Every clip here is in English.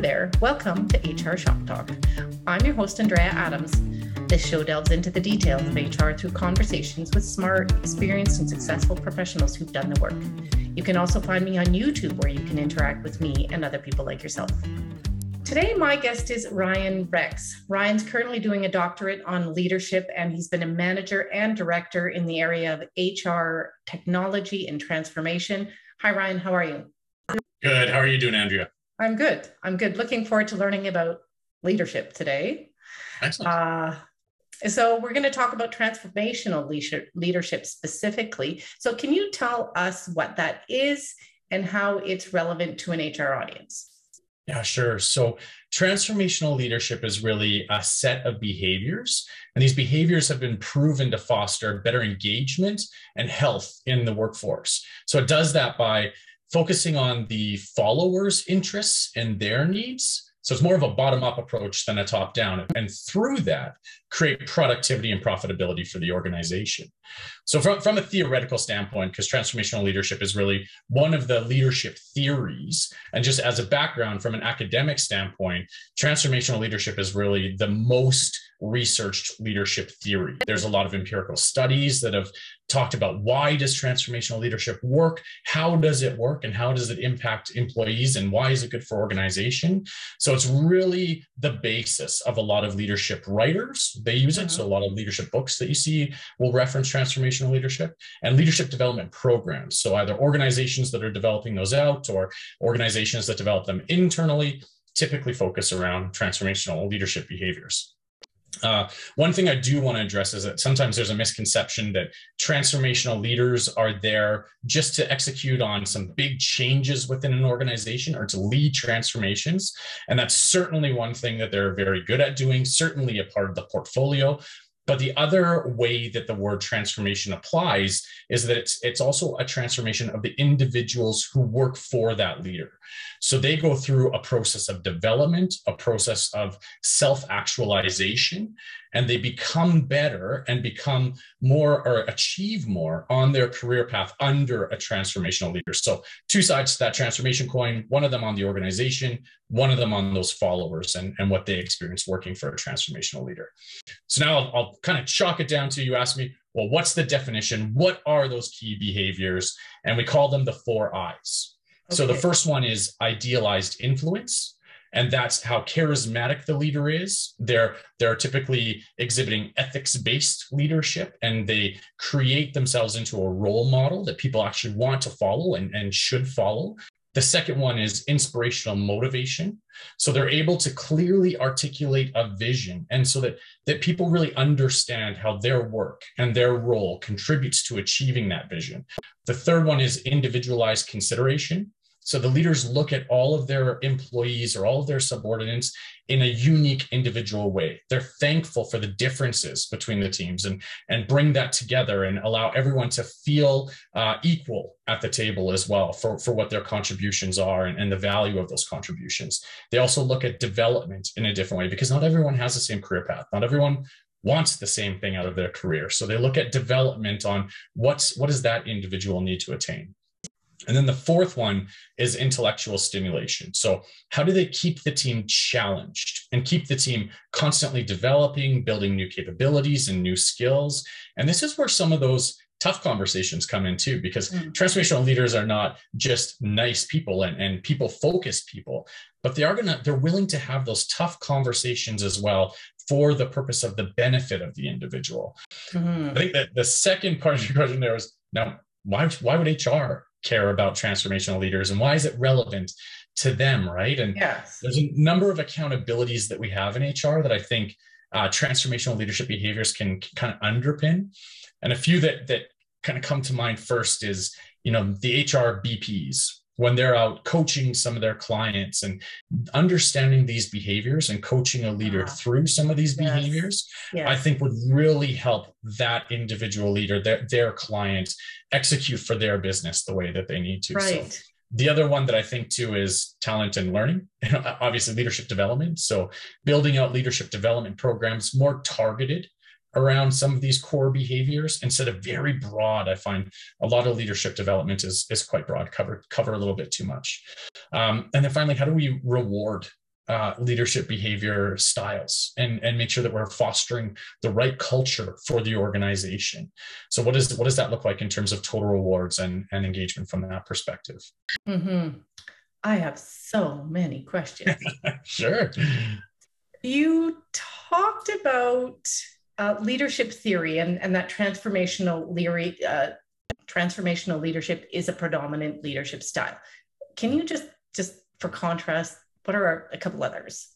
There, welcome to HR Shop Talk. I'm your host, Andrea Adams. This show delves into the details of HR through conversations with smart, experienced, and successful professionals who've done the work. You can also find me on YouTube where you can interact with me and other people like yourself. Today, my guest is Ryan Rex. Ryan's currently doing a doctorate on leadership, and he's been a manager and director in the area of HR technology and transformation. Hi, Ryan. How are you? Good. How are you doing, Andrea? I'm good. I'm good. Looking forward to learning about leadership today. Excellent. Uh, so, we're going to talk about transformational leadership specifically. So, can you tell us what that is and how it's relevant to an HR audience? Yeah, sure. So transformational leadership is really a set of behaviors, and these behaviors have been proven to foster better engagement and health in the workforce. So it does that by focusing on the followers' interests and their needs so it's more of a bottom up approach than a top down. And through that, create productivity and profitability for the organization. So, from, from a theoretical standpoint, because transformational leadership is really one of the leadership theories, and just as a background from an academic standpoint, transformational leadership is really the most researched leadership theory. There's a lot of empirical studies that have talked about why does transformational leadership work? How does it work? And how does it impact employees? And why is it good for organization? So it's really the basis of a lot of leadership writers. They use it. So uh-huh. a lot of leadership books that you see will reference transformational leadership and leadership development programs. So either organizations that are developing those out or organizations that develop them internally typically focus around transformational leadership behaviors. Uh, one thing I do want to address is that sometimes there's a misconception that transformational leaders are there just to execute on some big changes within an organization or to lead transformations. And that's certainly one thing that they're very good at doing, certainly a part of the portfolio. But the other way that the word transformation applies is that it's, it's also a transformation of the individuals who work for that leader. So they go through a process of development, a process of self actualization, and they become better and become more or achieve more on their career path under a transformational leader. So, two sides to that transformation coin one of them on the organization, one of them on those followers and, and what they experience working for a transformational leader. So, now I'll, I'll kind of chalk it down to you ask me, well, what's the definition? What are those key behaviors? And we call them the four I's. So the first one is idealized influence. And that's how charismatic the leader is. They're they're typically exhibiting ethics-based leadership and they create themselves into a role model that people actually want to follow and, and should follow. The second one is inspirational motivation. So they're able to clearly articulate a vision and so that, that people really understand how their work and their role contributes to achieving that vision. The third one is individualized consideration. So the leaders look at all of their employees or all of their subordinates in a unique individual way. They're thankful for the differences between the teams and, and bring that together and allow everyone to feel uh, equal at the table as well for, for what their contributions are and, and the value of those contributions. They also look at development in a different way because not everyone has the same career path. Not everyone wants the same thing out of their career. So they look at development on what's what does that individual need to attain. And then the fourth one is intellectual stimulation. So, how do they keep the team challenged and keep the team constantly developing, building new capabilities and new skills? And this is where some of those tough conversations come in too, because mm. transformational leaders are not just nice people and, and people focused people, but they are gonna, they're willing to have those tough conversations as well for the purpose of the benefit of the individual. Mm-hmm. I think that the second part of your question there was now, why, why would HR care about transformational leaders and why is it relevant to them right? And yes. there's a number of accountabilities that we have in hr that i think uh, transformational leadership behaviors can, can kind of underpin. And a few that that kind of come to mind first is you know the hr bps when they're out coaching some of their clients and understanding these behaviors and coaching a leader uh, through some of these yes. behaviors yes. i think would really help that individual leader their, their client execute for their business the way that they need to right. so the other one that I think too is talent and learning, obviously leadership development. So building out leadership development programs more targeted around some of these core behaviors instead of very broad. I find a lot of leadership development is, is quite broad, cover, cover a little bit too much. Um, and then finally, how do we reward uh, leadership behavior styles and, and make sure that we're fostering the right culture for the organization. So what is what does that look like in terms of total rewards and, and engagement from that perspective? Mm-hmm. I have so many questions. sure. You talked about uh, leadership theory and, and that transformational theory, uh, transformational leadership is a predominant leadership style. Can you just just for contrast what are a couple others?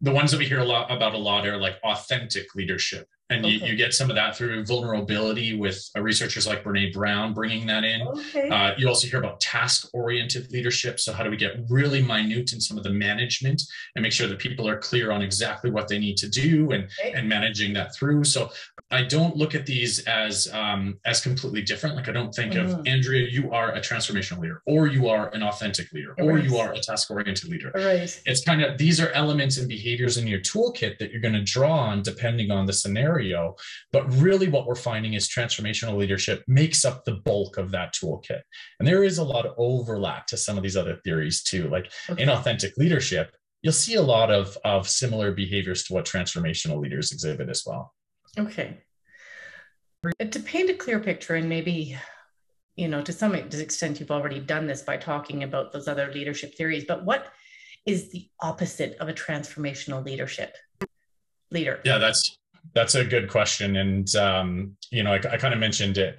The ones that we hear a lot about a lot are like authentic leadership. And okay. you, you get some of that through vulnerability with uh, researchers like Brene Brown bringing that in. Okay. Uh, you also hear about task oriented leadership. So, how do we get really minute in some of the management and make sure that people are clear on exactly what they need to do and, okay. and managing that through? So, I don't look at these as um, as completely different. Like I don't think mm-hmm. of Andrea, you are a transformational leader, or you are an authentic leader, or you are a task-oriented leader. Right. It's kind of these are elements and behaviors in your toolkit that you're going to draw on depending on the scenario. But really, what we're finding is transformational leadership makes up the bulk of that toolkit, and there is a lot of overlap to some of these other theories too. Like okay. in authentic leadership, you'll see a lot of of similar behaviors to what transformational leaders exhibit as well. Okay. To paint a clear picture, and maybe, you know, to some extent, you've already done this by talking about those other leadership theories, but what is the opposite of a transformational leadership leader? Yeah, that's that's a good question, and um, you know, I, I kind of mentioned it.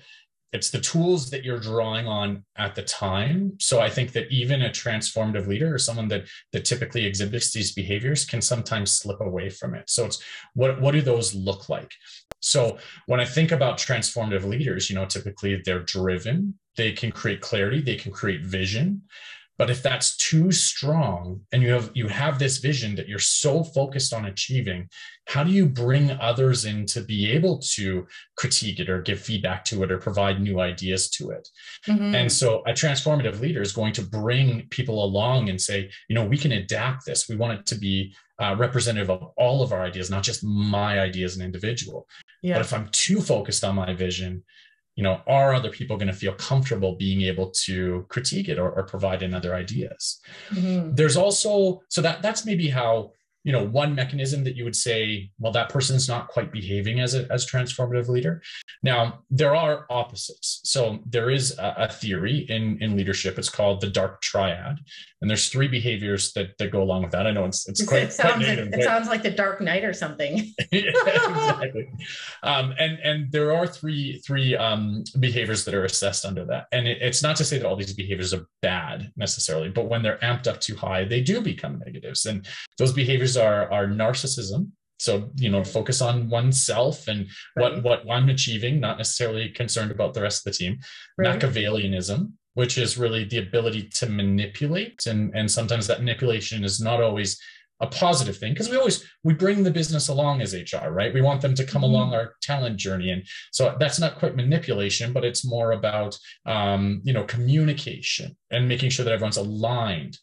It's the tools that you're drawing on at the time. So i think that even a transformative leader or someone that that typically exhibits these behaviors can sometimes slip away from it. So it's what what do those look like? So when i think about transformative leaders you know typically they're driven. They can create clarity. They can create vision but if that's too strong and you have you have this vision that you're so focused on achieving, how do you bring others in to be able to critique it or give feedback to it or provide new ideas to it? Mm-hmm. And so a transformative leader is going to bring people along and say, you know, we can adapt this. We want it to be uh, representative of all of our ideas, not just my idea as an individual. Yeah. But if I'm too focused on my vision, you know are other people going to feel comfortable being able to critique it or, or provide in other ideas mm-hmm. there's also so that that's maybe how you know one mechanism that you would say well that person's not quite behaving as a as transformative leader. Now there are opposites. So there is a, a, theory in in leadership. It's called the dark triad. And there's three behaviors that that go along with that. I know it's it's quite, it sounds, quite negative, it, sounds like the dark knight or something. Yeah, exactly. Um, and and there are three three um, behaviors that are assessed under that. And it, it's not to say that all these behaviors are bad necessarily but when they're amped up too high they do become negatives. And those behaviors are are narcissism so you know focus on oneself and right. what what i'm achieving not necessarily concerned about the rest of the team right. machiavellianism which is really the ability to manipulate and and sometimes that manipulation is not always a positive thing because we always we bring the business along as hr right we want them to come mm-hmm. along our talent journey and so that's not quite manipulation but it's more about um, you know communication and making sure that everyone's aligned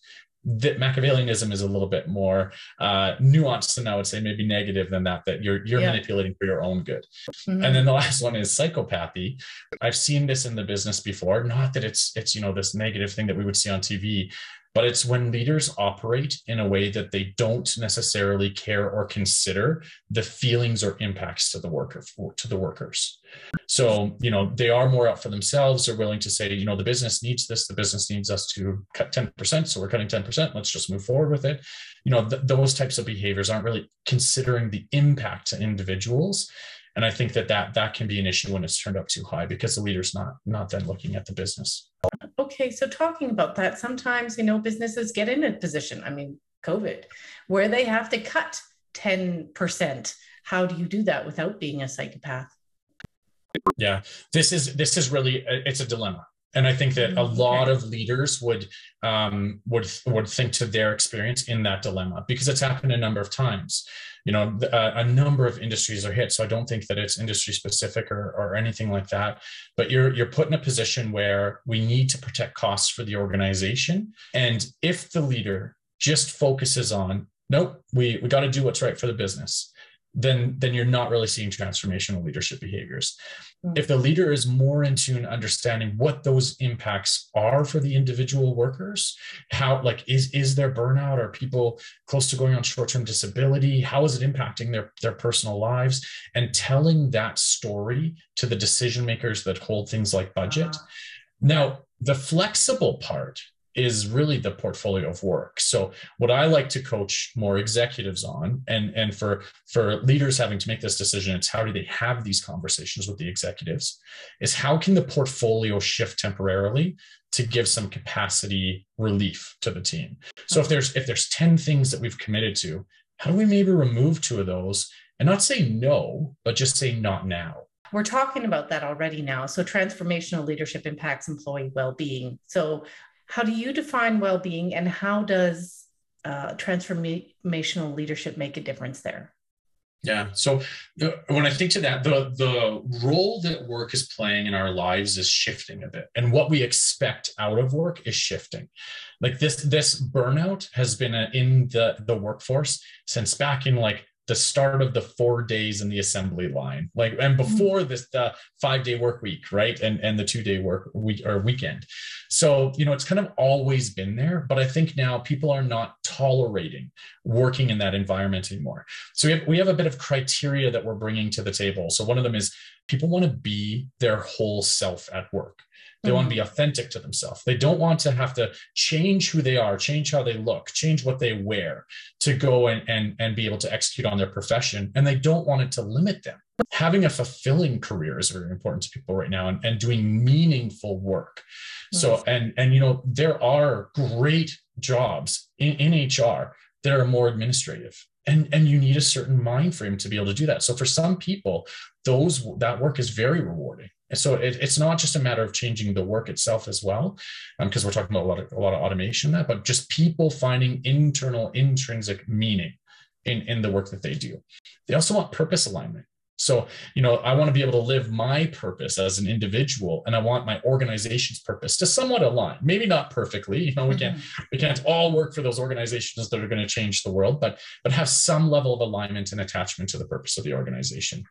that Machiavellianism is a little bit more uh, nuanced and I would say maybe negative than that, that you're you're yeah. manipulating for your own good. Mm-hmm. And then the last one is psychopathy. I've seen this in the business before, not that it's it's you know this negative thing that we would see on TV, but it's when leaders operate in a way that they don't necessarily care or consider the feelings or impacts to the worker to the workers. So you know they are more out for themselves. They're willing to say you know the business needs this. The business needs us to cut 10% so we're cutting 10% let's just move forward with it. You know th- those types of behaviors aren't really considering the impact to individuals. And i think that that that can be an issue when it's turned up too high because the leader's not not then looking at the business okay, so talking about that, sometimes, you know, businesses get in a position, I mean, COVID, where they have to cut 10%. How do you do that without being a psychopath? Yeah, this is this is really it's a dilemma and I think that a mm-hmm. lot of leaders would um, would would think to their experience in that dilemma because it's happened a number of times. You know, a, a number of industries are hit, so I don't think that it's industry specific or, or anything like that. But you're you're put in a position where we need to protect costs for the organization, and if the leader just focuses on nope, we we got to do what's right for the business then then you're not really seeing transformational leadership behaviors. Mm-hmm. if the leader is more in tune understanding what those impacts are for the individual workers how like is is there burnout? Are people close to going on short-term disability? How is it impacting their their personal lives? And telling that story to the decision makers that hold things like budget. Uh-huh. now the flexible part is really the portfolio of work. So what I like to coach more executives on and and for for leaders having to make this decision it's how do they have these conversations with the executives is how can the portfolio shift temporarily to give some capacity relief to the team. So if there's if there's 10 things that we've committed to, how do we maybe remove two of those and not say no, but just say not now? We're talking about that already now. So, transformational leadership impacts employee well being. So, how do you define well being and how does uh, transformational leadership make a difference there? Yeah. So the, when I think to that, the the role that work is playing in our lives is shifting a bit, and what we expect out of work is shifting. Like this this burnout has been in the the workforce since back in like the start of the Ford days in the assembly line. Like and mm-hmm. before this the five day work week right? And and the two day work week or weekend. So you know it's kind of always been there but i think now people are not tolerating working in that environment anymore. So we have, we have a bit of criteria that we're bringing to the table. So one of them is people want to be their whole self at work they mm-hmm. want to be authentic to themselves. They don't want to have to change who they are, change how they look, change what they wear to go and, and, and be able to execute on their profession. And they don't want it to limit them. Having a fulfilling career is very important to people right now and, and doing meaningful work. So, and, and, you know, there are great jobs in, in HR that are more administrative and and you need a certain mind frame to be able to do that so for some people those that work is very rewarding so it, it's not just a matter of changing the work itself as well, because um, we're talking about a lot of a lot of automation that, but just people finding internal intrinsic meaning in in the work that they do. They also want purpose alignment. So, you know, I want to be able to live my purpose as an individual, and I want my organization's purpose to somewhat align. Maybe not perfectly. You know, we can't mm-hmm. we can't all work for those organizations that are going to change the world, but but have some level of alignment and attachment to the purpose of the organization.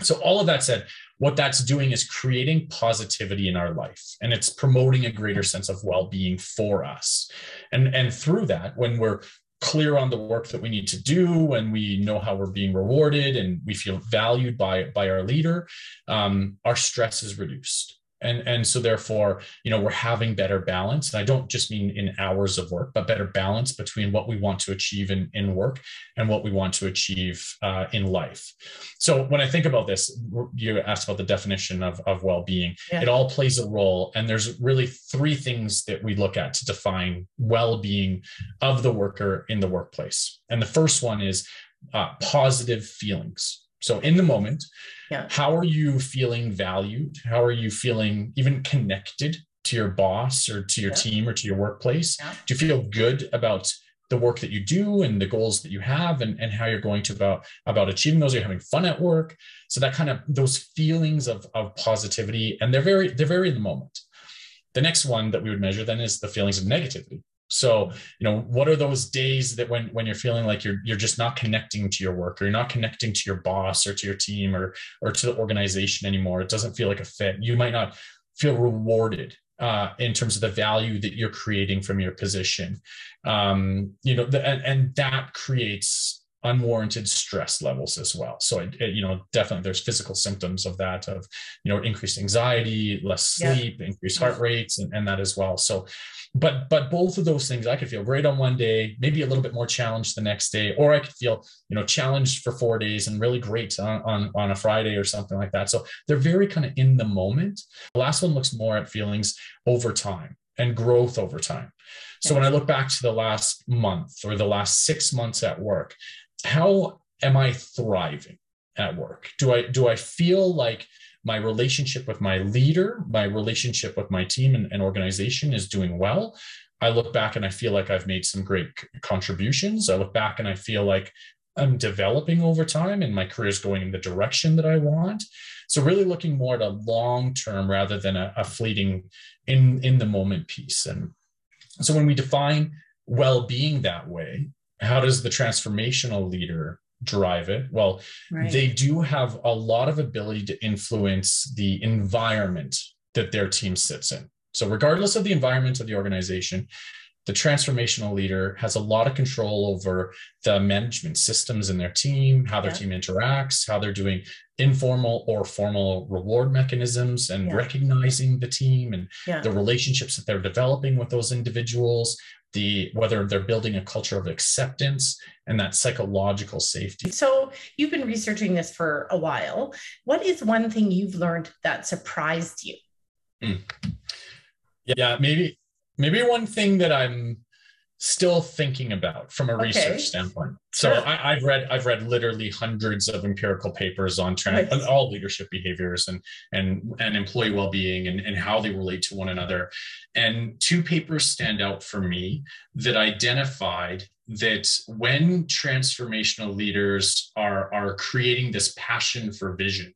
So, all of that said, what that's doing is creating positivity in our life and it's promoting a greater sense of well being for us. And, and through that, when we're clear on the work that we need to do when we know how we're being rewarded and we feel valued by by our leader um, our stress is reduced and and so therefore you know we're having better balance. And i don't just mean in hours of work but better balance between what we want to achieve in, in work and what we want to achieve uh, in life. So when i think about this you asked about the definition of, of well-being. Yeah. it all plays a role. And there's really three things that we look at to define well-being of the worker in the workplace. And the first one is uh, positive feelings so in the moment, yeah. how are you feeling valued? How are you feeling even connected to your boss or to your yeah. team or to your workplace? Yeah. Do you feel good about the work that you do and the goals that you have and, and how you're going to about about achieving those? Are you having fun at work? So that kind of those feelings of, of positivity and they're very they're very in the moment. The next one that we would measure then is the feelings of negativity. So, you know, what are those days that when when you're feeling like you're you're just not connecting to your work or you're not connecting to your boss or to your team or or to the organization anymore? It doesn't feel like a fit. You might not feel rewarded uh, in terms of the value that you're creating from your position. Um, you know, the, and, and that creates unwarranted stress levels as well. So, it, it, you know, definitely there's physical symptoms of that, of, you know, increased anxiety, less sleep, yeah. increased heart mm-hmm. rates, and, and that as well. So, but but both of those things i could feel great on one day maybe a little bit more challenged the next day or i could feel you know challenged for four days and really great on on, on a friday or something like that so they're very kind of in the moment the last one looks more at feelings over time and growth over time so when i look back to the last month or the last six months at work how am i thriving at work do i do i feel like my relationship with my leader, my relationship with my team and, and organization is doing well. I look back and I feel like I've made some great contributions. I look back and I feel like I'm developing over time and my career is going in the direction that I want. So really looking more at a long term rather than a, a fleeting in in the moment piece. And so when we define well-being that way, how does the transformational leader drive it well right. they do have a lot of ability to influence the environment that their team sits in so regardless of the environment of the organization the transformational leader has a lot of control over the management systems in their team, how their yeah. team interacts, how they're doing informal or formal reward mechanisms and yeah. recognizing the team and yeah. the relationships that they're developing with those individuals, the whether they're building a culture of acceptance and that psychological safety. So you've been researching this for a while. What is one thing you've learned that surprised you? Mm. Yeah, maybe maybe one thing that I'm still thinking about from a okay. research standpoint. So sure. I, have read I've read literally hundreds of empirical papers on trans, nice. Uh, all leadership behaviors and and and employee well-being and, and how they relate to one another. And two papers stand out for me that identified that when transformational leaders are are creating this passion for vision,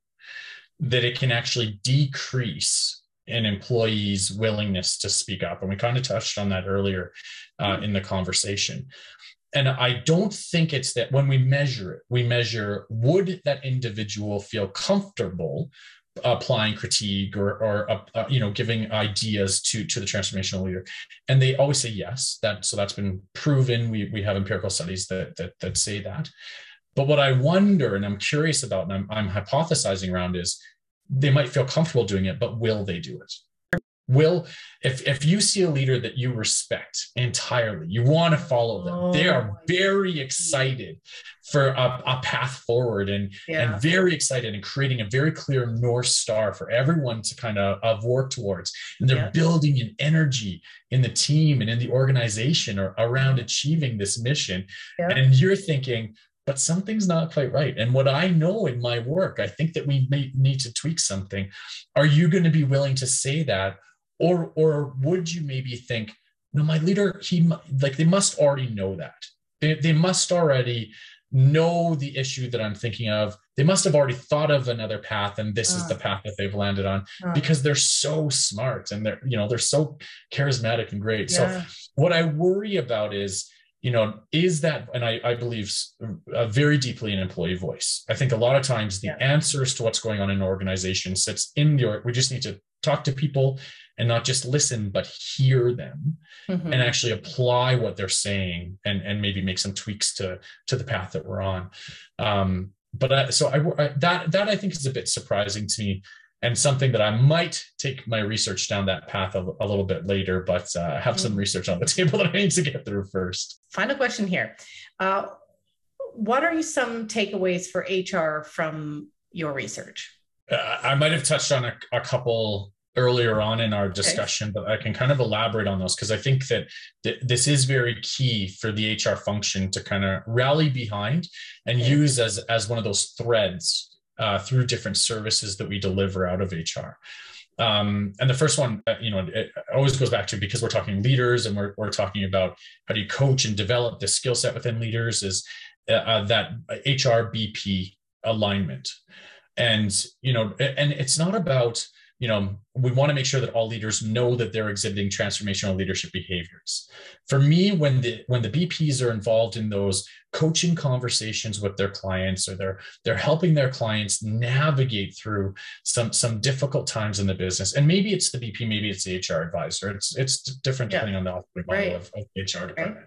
that it can actually decrease an employee's willingness to speak up. And we kind of touched on that earlier uh, hmm. in the conversation. And I don't think it's that when we measure it, we measure would that individual feel comfortable applying critique or, or uh, uh, you know giving ideas to to the transformational leader and they always say yes that so that's been proven we we have empirical studies that that, that say that but what i wonder and i'm curious about and I'm, I'm hypothesizing around is they might feel comfortable doing it, but will they do it? Will, if, if you see a leader that you respect entirely, you want to follow them, oh, they are very excited for a, a path forward and, yeah. and very excited and creating a very clear North Star for everyone to kind of, of work towards. And they're yeah. building an energy in the team and in the organization or around achieving this mission. Yeah. And you're thinking, but something's not quite right. And what I know in my work, I think that we may need to tweak something. Are you going to be willing to say that? Or, or would you maybe think, no, my leader, he like they must already know that. They, they must already know the issue that I'm thinking of. They must have already thought of another path, and this uh, is the path that they've landed on uh, because they're so smart and they're, you know, they're so charismatic and great. Yeah. So what I worry about is you know is that and i, I believe uh, very deeply in employee voice i think a lot of times the yeah. answers to what's going on in an organization sits in the we just need to talk to people and not just listen but hear them mm-hmm. and actually apply what they're saying and and maybe make some tweaks to to the path that we're on um but I, so I, I that that i think is a bit surprising to me and something that I might take my research down that path a, a little bit later, but uh, I have some mm-hmm. research on the table that I need to get through first. Final question here. Uh, what are some takeaways for HR from your research? Uh, I might have touched on a, a, couple earlier on in our discussion, but I can kind of elaborate on those because I think that th- this is very key for the HR function to kind of rally behind and use as, as one of those threads uh, through different services that we deliver out of HR. Um, and the first one, uh, you know, it always goes back to because we're talking leaders and we're, we're talking about how do you coach and develop the skill set within leaders is uh, uh that HR BP alignment. And, you know, and it's not about, you know, we want to make sure that all leaders know that they're exhibiting transformational leadership behaviors. For me, when the when the BPs are involved in those coaching conversations with their clients, or they're they're helping their clients navigate through some some difficult times in the business, and maybe it's the BP, maybe it's the HR advisor. It's it's different depending yeah. on the operating model right. of, of HR department.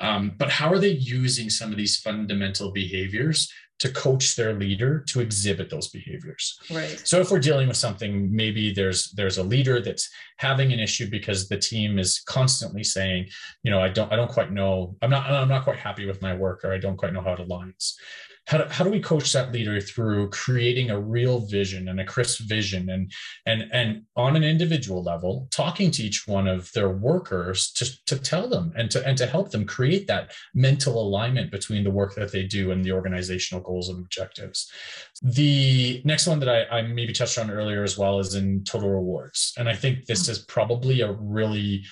Right. Um, but how are they using some of these fundamental behaviors to coach their leader to exhibit those behaviors. Right. So if we're dealing with something, maybe there's there's a leader that's having an issue because the team is constantly saying, you know, I don't I don't quite know, I'm not I'm not quite happy with my work or I don't quite know how it aligns how do, how do we coach that leader through creating a real vision and a crisp vision and and and on an individual level talking to each one of their workers to, to tell them and to and to help them create that mental alignment between the work that they do and the organizational goals and objectives? The next one that I, I maybe touched on earlier as well is in total rewards. And i think this mm. is probably a really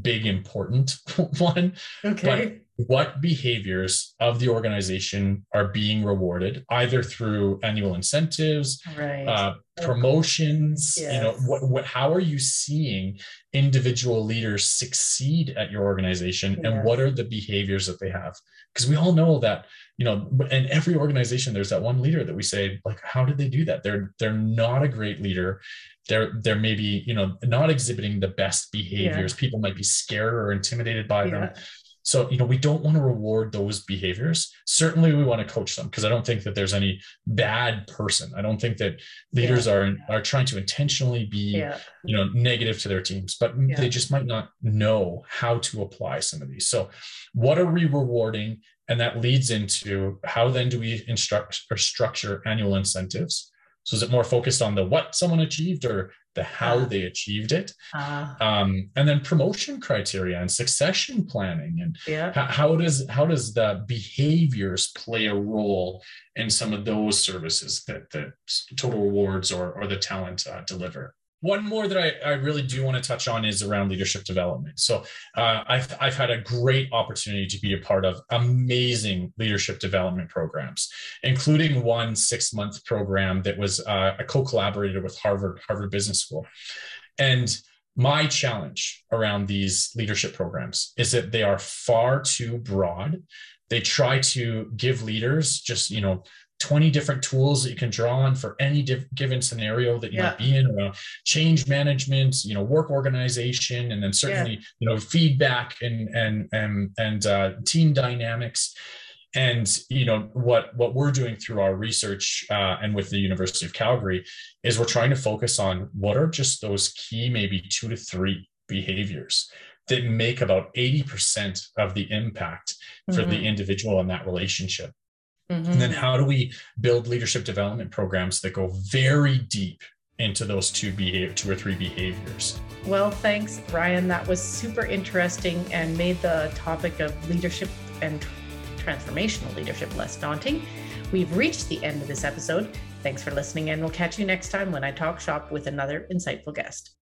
big important one. Okay what behaviors of the organization are being rewarded either through annual incentives Right. uh, promotions you know what, what how are you seeing individual leaders succeed at your organization Yeah. and what are the behaviors that they have? Because we all know that you know in every organization there's that one leader that we say like how did they do that? They're they're not a great leader. They're they're maybe you know not exhibiting the best behaviors. People might be scared or intimidated by them. Yeah. So, you know, we don't want to reward those behaviors. Certainly, we want to coach them because I don't think that there's any bad person. I don't think that leaders are are trying to intentionally be, yeah. you know, negative to their teams, but Yeah. they just might not know how to apply some of these. So, what are we rewarding? And that leads into how then do we instruct or structure annual incentives? So, is it more focused on the what someone achieved or the how Ah. they achieved it? Ah, Um, and then promotion criteria and succession planning and yeah. how, how does how does the behaviors play a role in some of those services that that total rewards or or the talent uh, deliver one more that I, I really do want to touch on is around leadership development. So uh, I've, I've had a great opportunity to be a part of amazing leadership development programs, including one six month program that was uh, a co-collaborator with Harvard Harvard Business School, and my challenge around these leadership programs is that they are far too broad. They try to give leaders just, you know, 20 different tools that you can draw on for any diff- given scenario that you Yeah. might be in around change management, you know, work organization, and then certainly, you know, feedback and and and and uh, team dynamics. And you know what what we're doing through our research uh, and with the University of Calgary is we're trying to focus on what are just those key maybe two to three behaviors that make about 80% of the impact for the Mhm. individual in that relationship Mhm. and then how do we build leadership development programs that go very deep into those two behavior two or three behaviors Well, thanks, Ryan. That was super interesting and made the topic of leadership and transformational leadership less daunting. We've reached the end of this episode. Thanks for listening, and we'll catch you next time when I talk shop with another insightful guest.